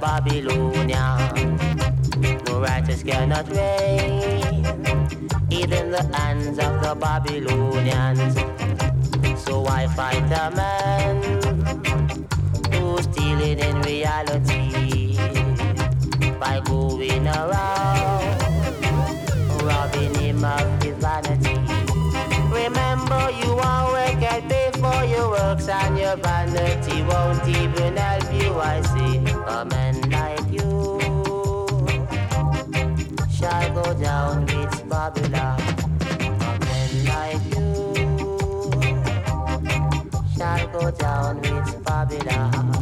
Babylonian. No righteous cannot reign, even the hands of the Babylonians. So I fight a man who's stealing in reality by going around robbing him of his vanity. Remember, you are wicked for your works and your vanity won't even help you. I say, down with Babylon.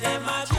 them a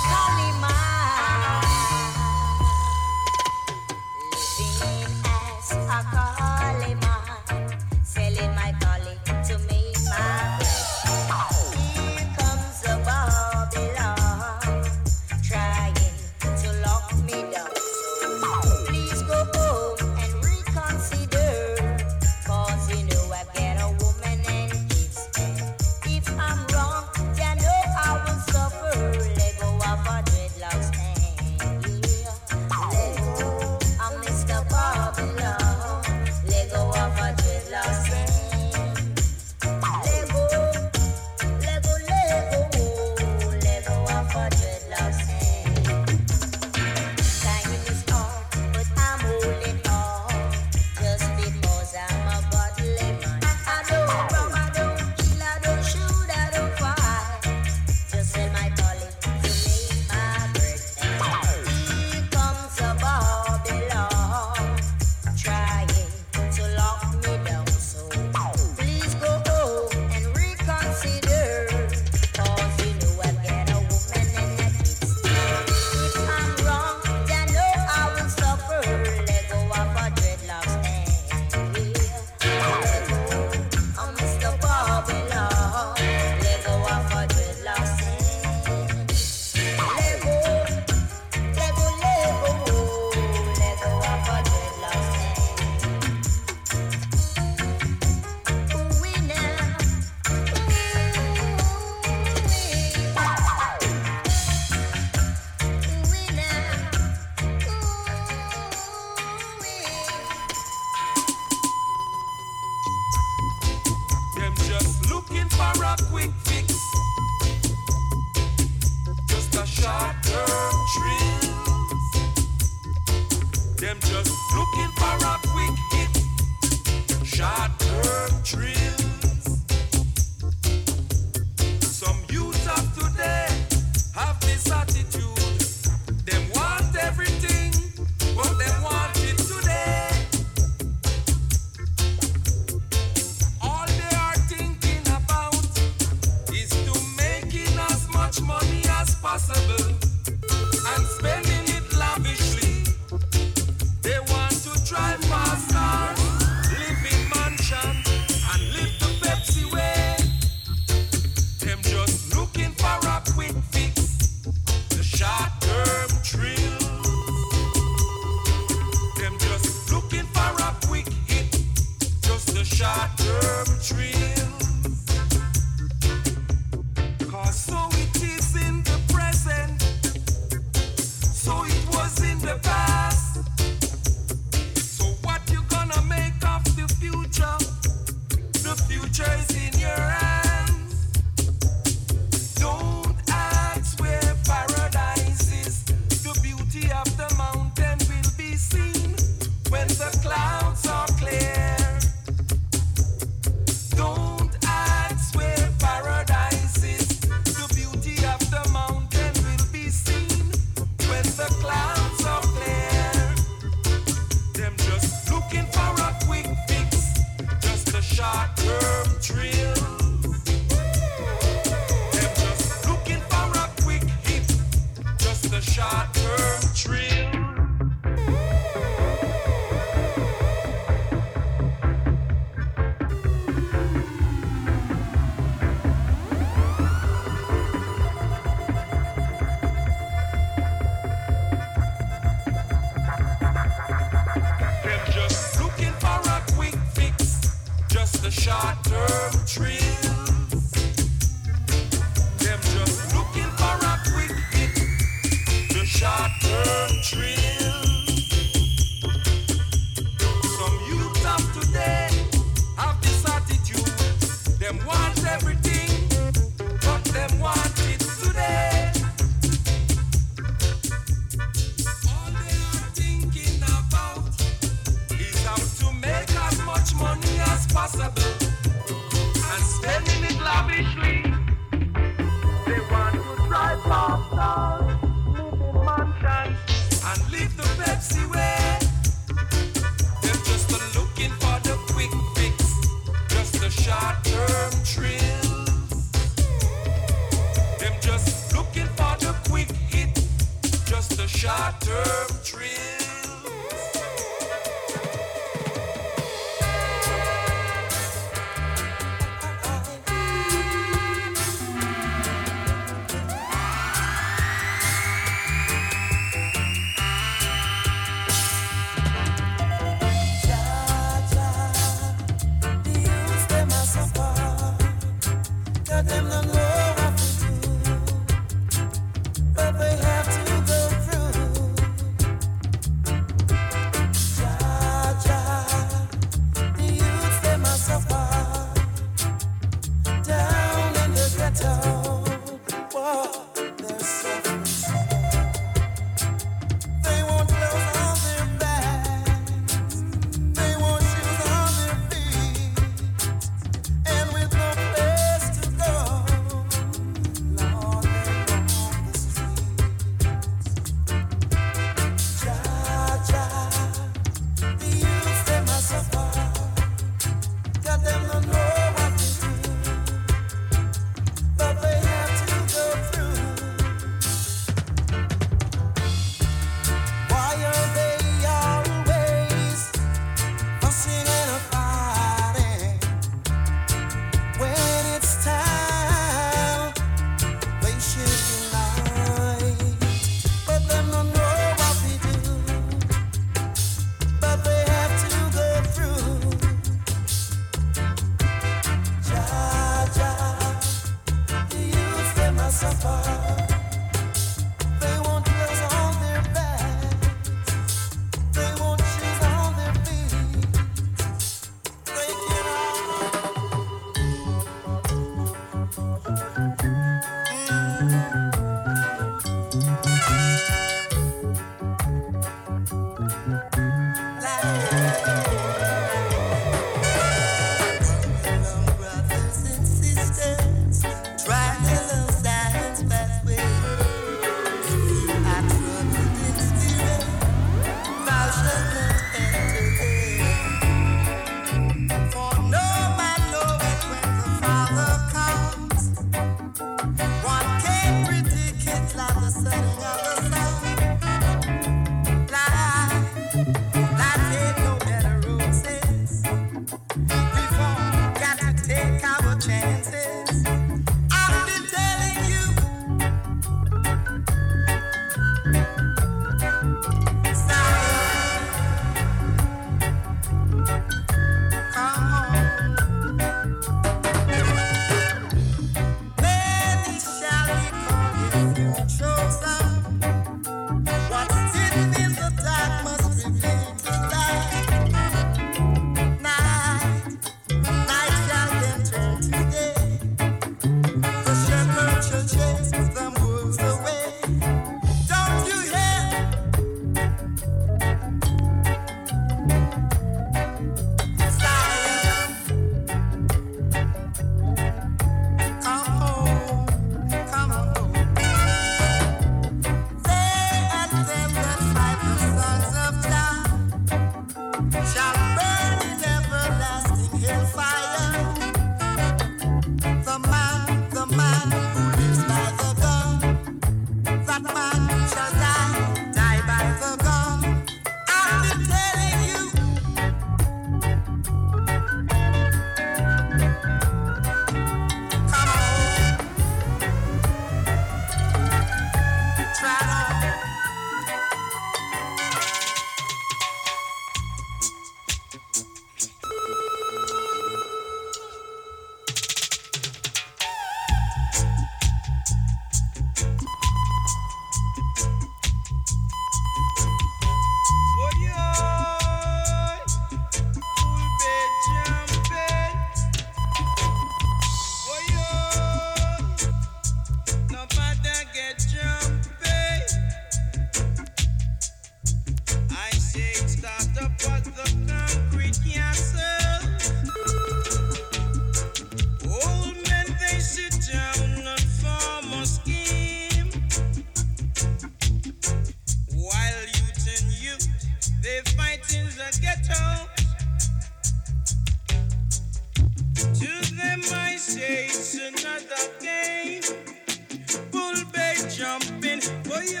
been for you.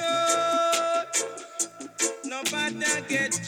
Nobody gets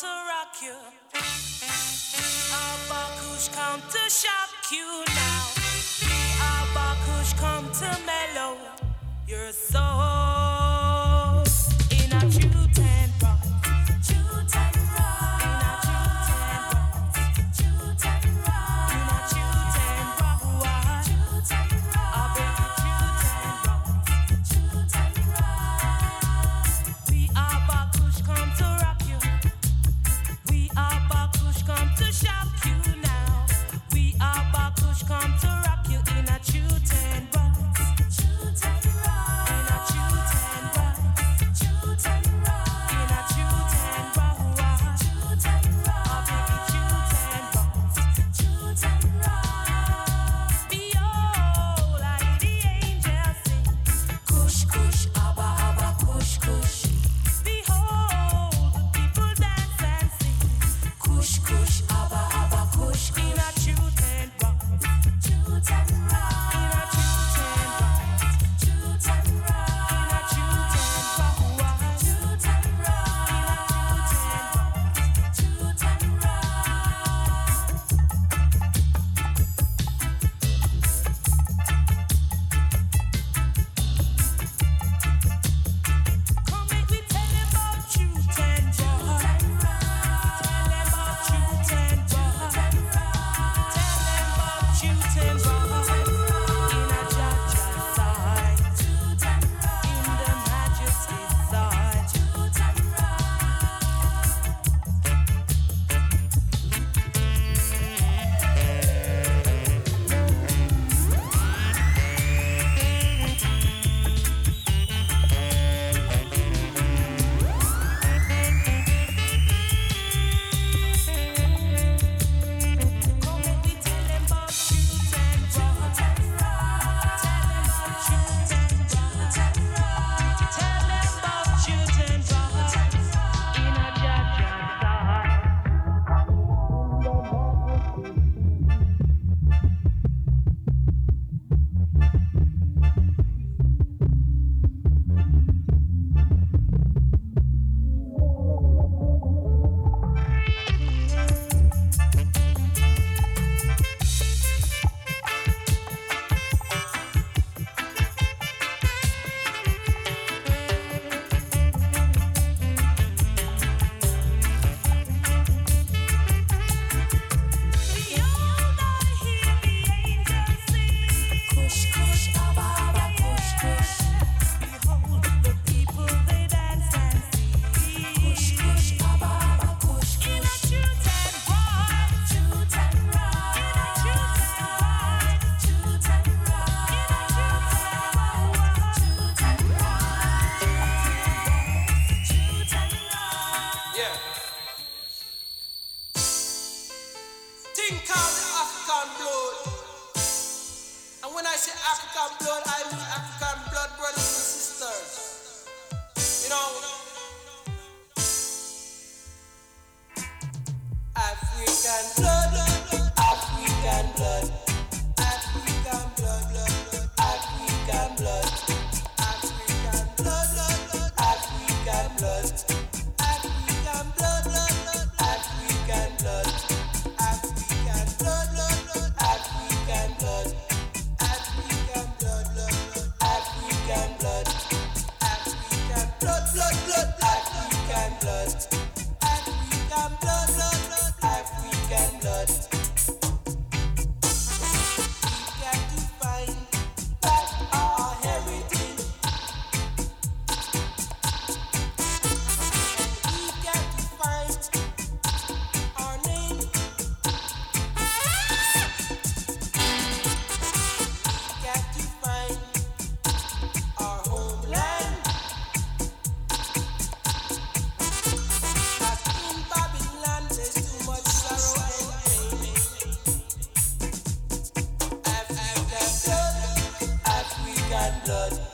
to rock you in a true ten bucks. When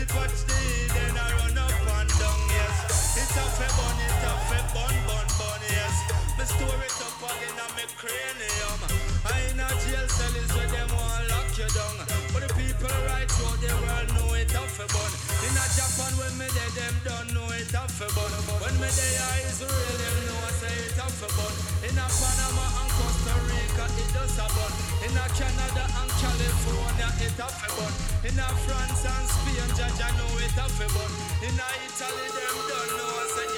it, watch the Eden a run up and down. Yes, it's a fi bun, it's a fi bun bun bun. Yes, me store it up again on me cranium. I in a jail cell is where them want lock you down. But the people right throughout the world know it a fi bun. Japan when me there, them don't know it a fi bun. When me there Israel, them know I say it a fi bun. In a Panama and Costa Rica, it does a bun. In a Canada and California, it a fi bun. In a France and Spain, Jah Jah know it a fi bun. In a Italy, them don't know I say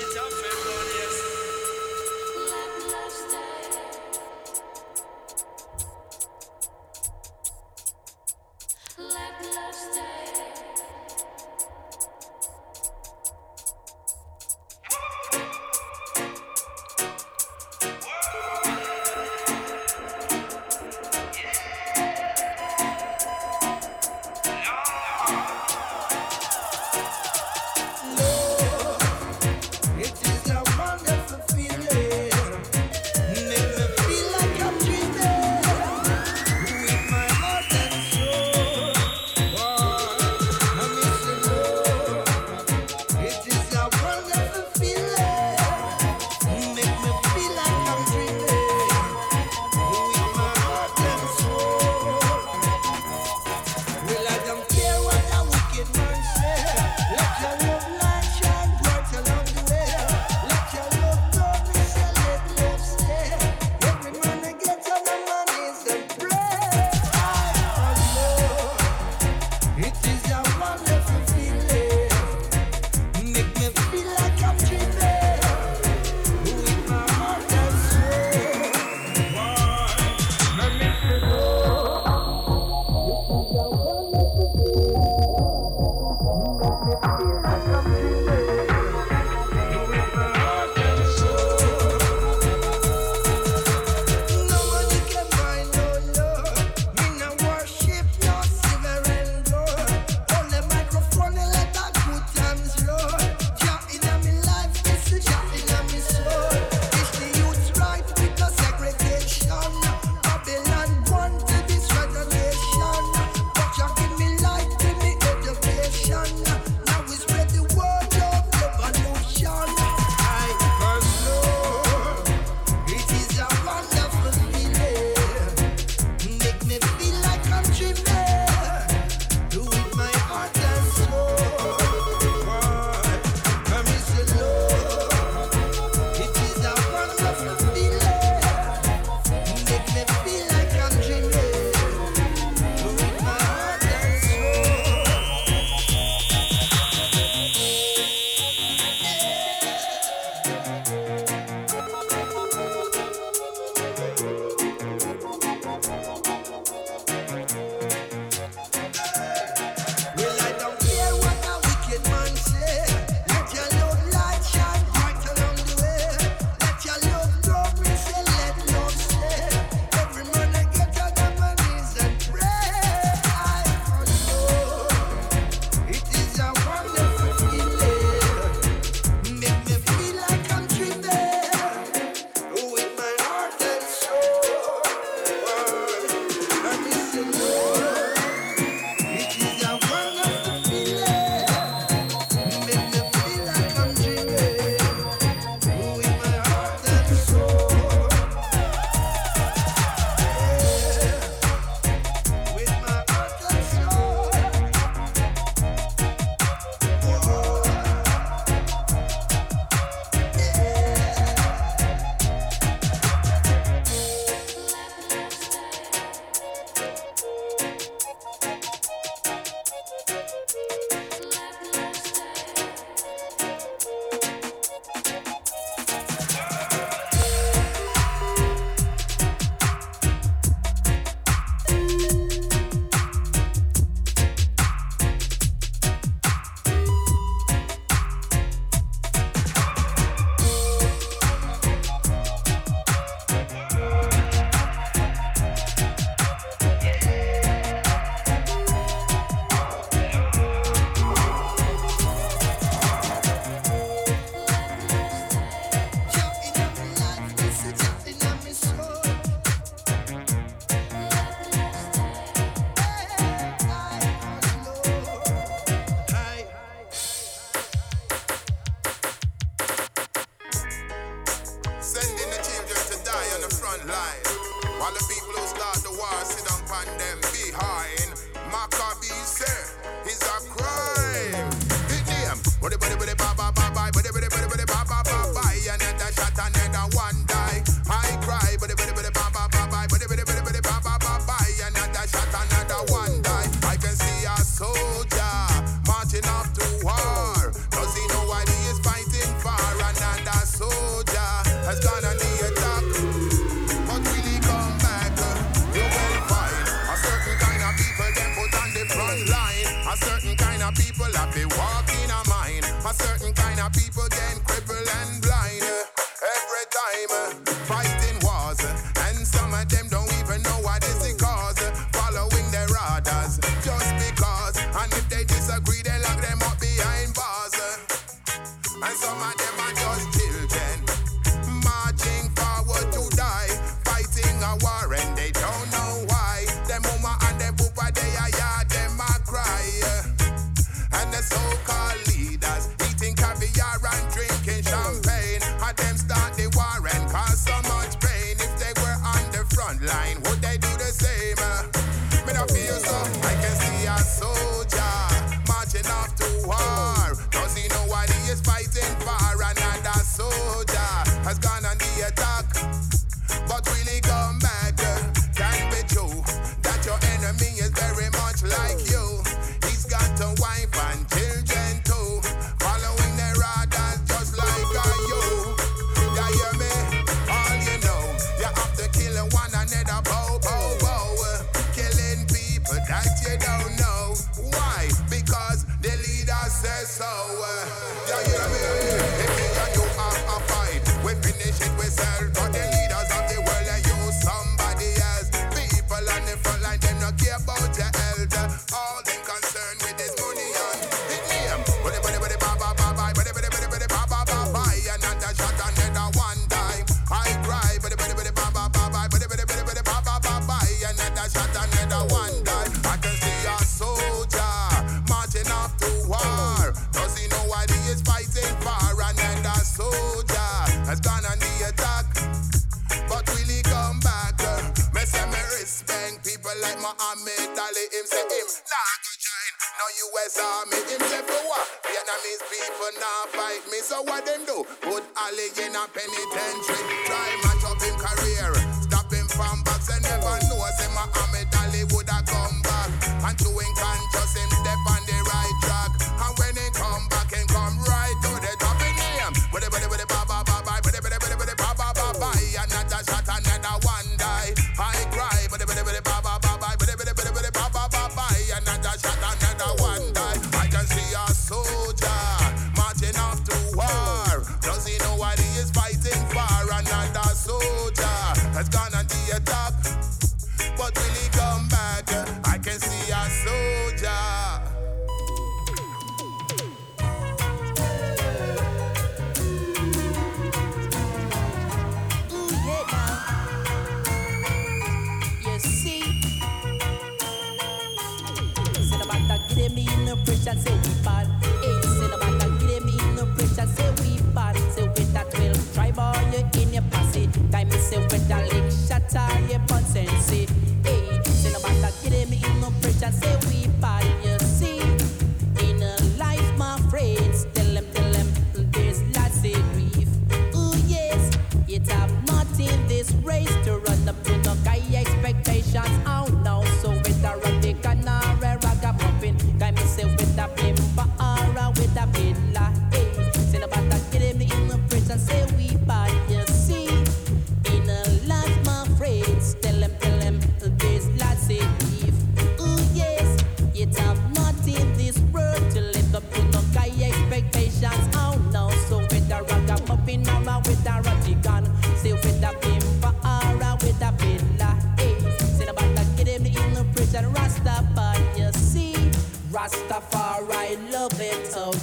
college in a penitentiary.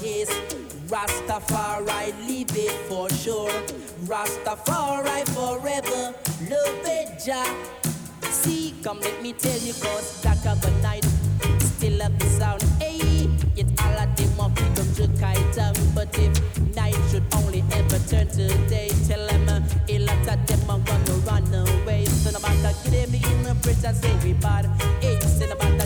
case. Rastafari, leave it for sure. Rastafari forever, love it, Jah. See, come let me tell you, cause dark of a night, still up the sound. Hey, it all at them up, pick up to kite up. But if night should only ever turn to day, tell them, uh, a lot of them are gonna run away. So about the give them in the bridge and say we bad. Hey, sin about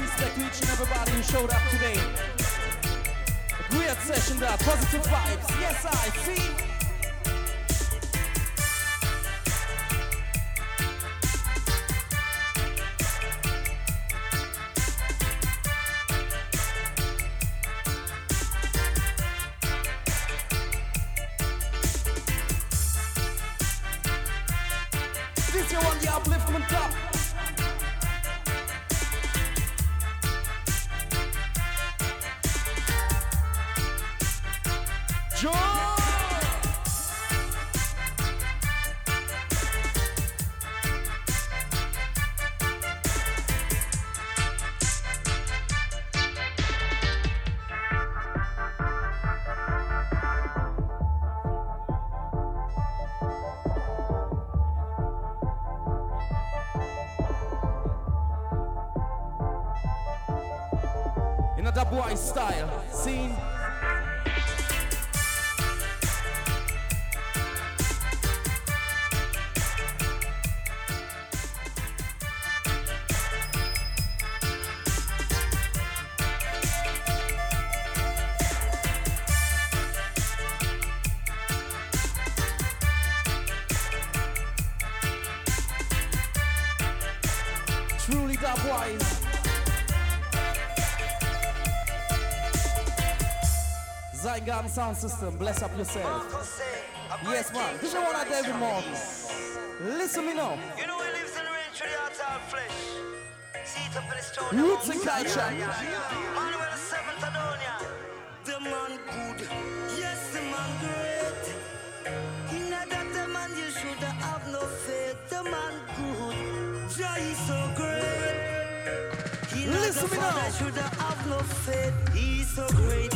respect to each and everybody who showed up today. A great session there, positive vibes. Yes, I see. Garden Sound System. Bless up yourself. Yes, man. This is one of David Morgan. Listen me now. You know he lives in the range for the outer flesh. See it up in the stone. Roots and culture. Manuel the seventh Adonia. The man good. Yes, the man great. In that the man you should have no faith. The man good. Jah is so great. He Listen me now. should have no faith. He's so great.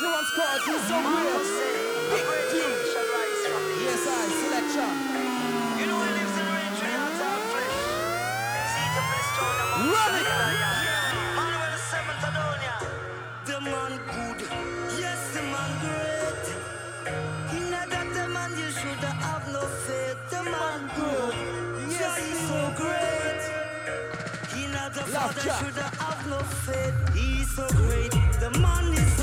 The one's called He's So Great. Big. Yes, I, selection. You know he lives in the range with the outside flesh. See it up in the stone. Run it! Manuel the seventh Adonia. The man good. Yes, the man great. In that the man you should have no faith. The man good. Yes, he's so great. In the father should have no faith. He's so great. The man is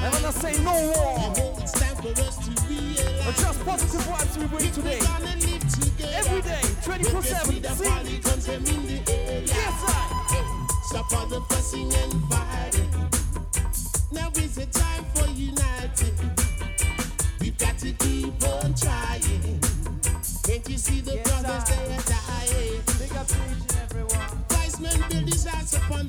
And when I say no war, it's time for us to realize just positive vibes we bring today. Every day, 24 7. Yes, I. Stop all the fussing and fighting. Now is the time for uniting. We've got to keep on trying. Can't you see the yes, brothers, I. they are dying? Big up to each and everyone. Wise men build these house upon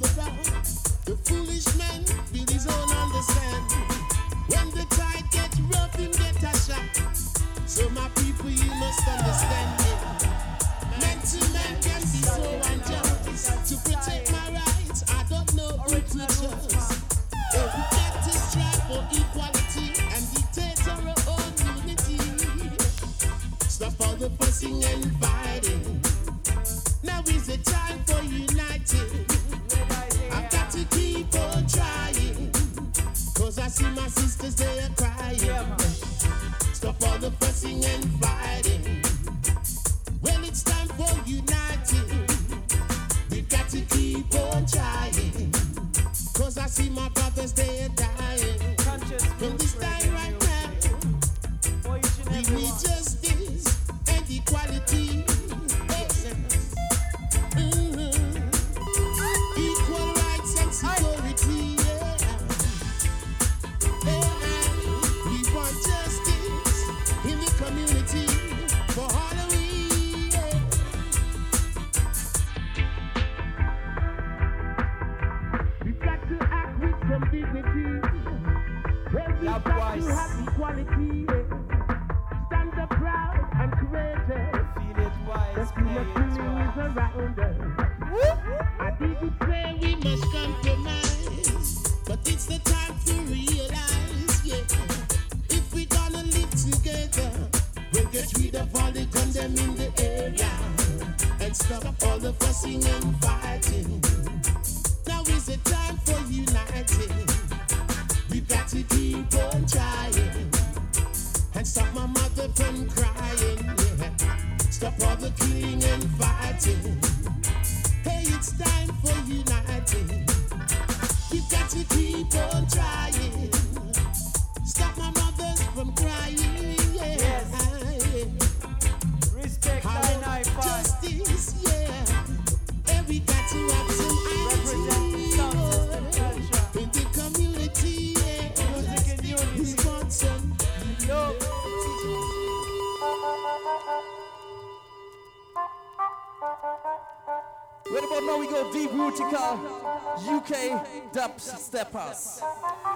Upsteppers.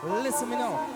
Listen me now.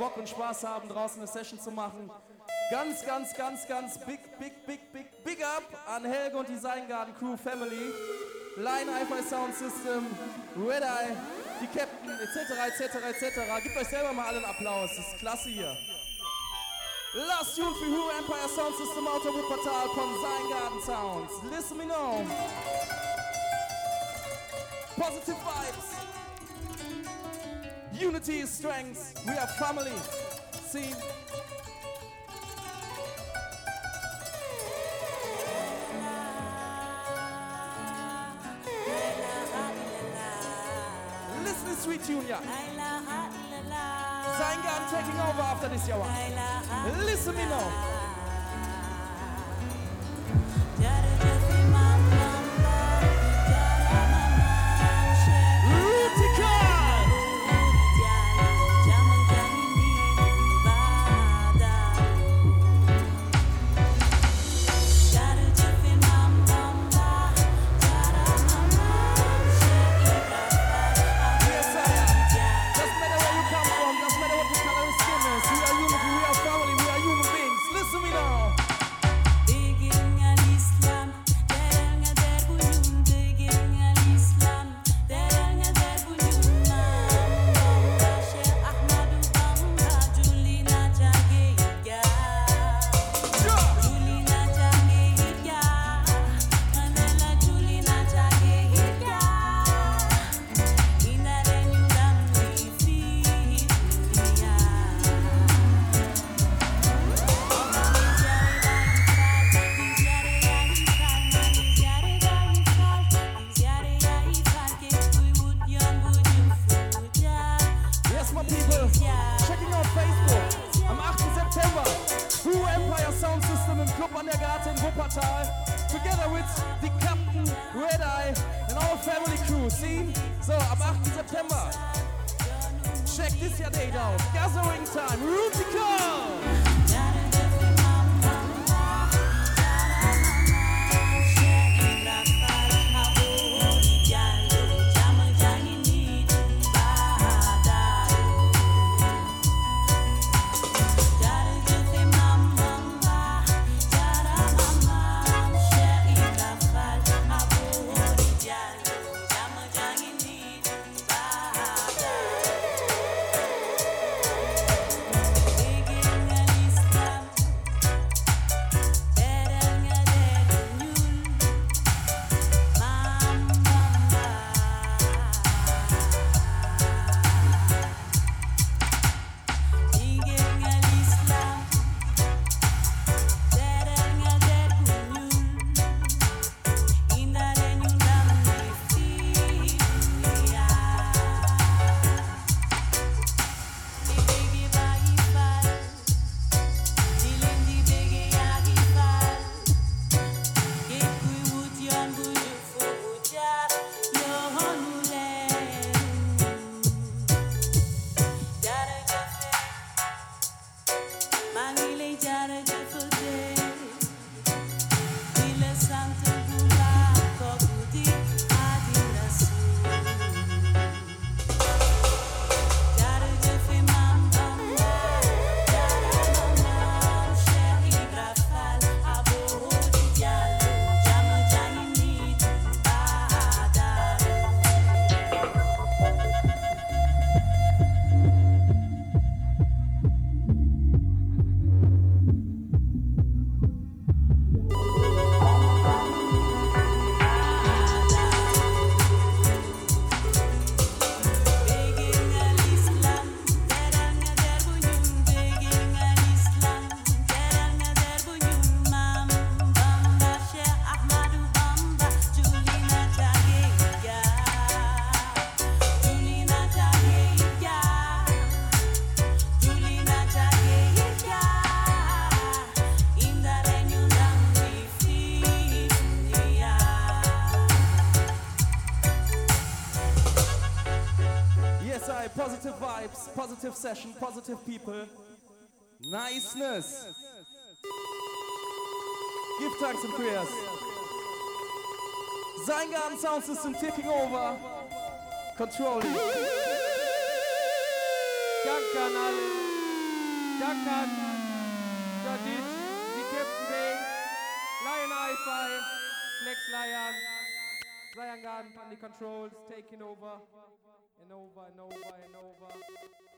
Bock und Spaß haben, draußen eine Session zu machen. Ganz, ganz, ganz, ganz big, big, big, big, big up an Helge und Design Garden Crew Family, Line Hi-Fi Sound System, Red Eye, die Captain, etc., etc., etc. Gebt euch selber mal allen Applaus, das ist klasse hier. Last tune für Who Empire Sound System out of Wuppertal von Sein Garden Sounds. Listen me now. Positive vibes. Unity is strength. We are family. See? Listen to sweet. Sein Garden taking over after this, one. Listen me now. Positive session, positive people. Niceness. Give thanks and prayers. Zygarden sound system taking over. Controlling. Danke an alle. Danke an Judith, die Captain Bay, Lion Hi-Fi, Flex Lion, Garden the controls, taking over and over and over and over.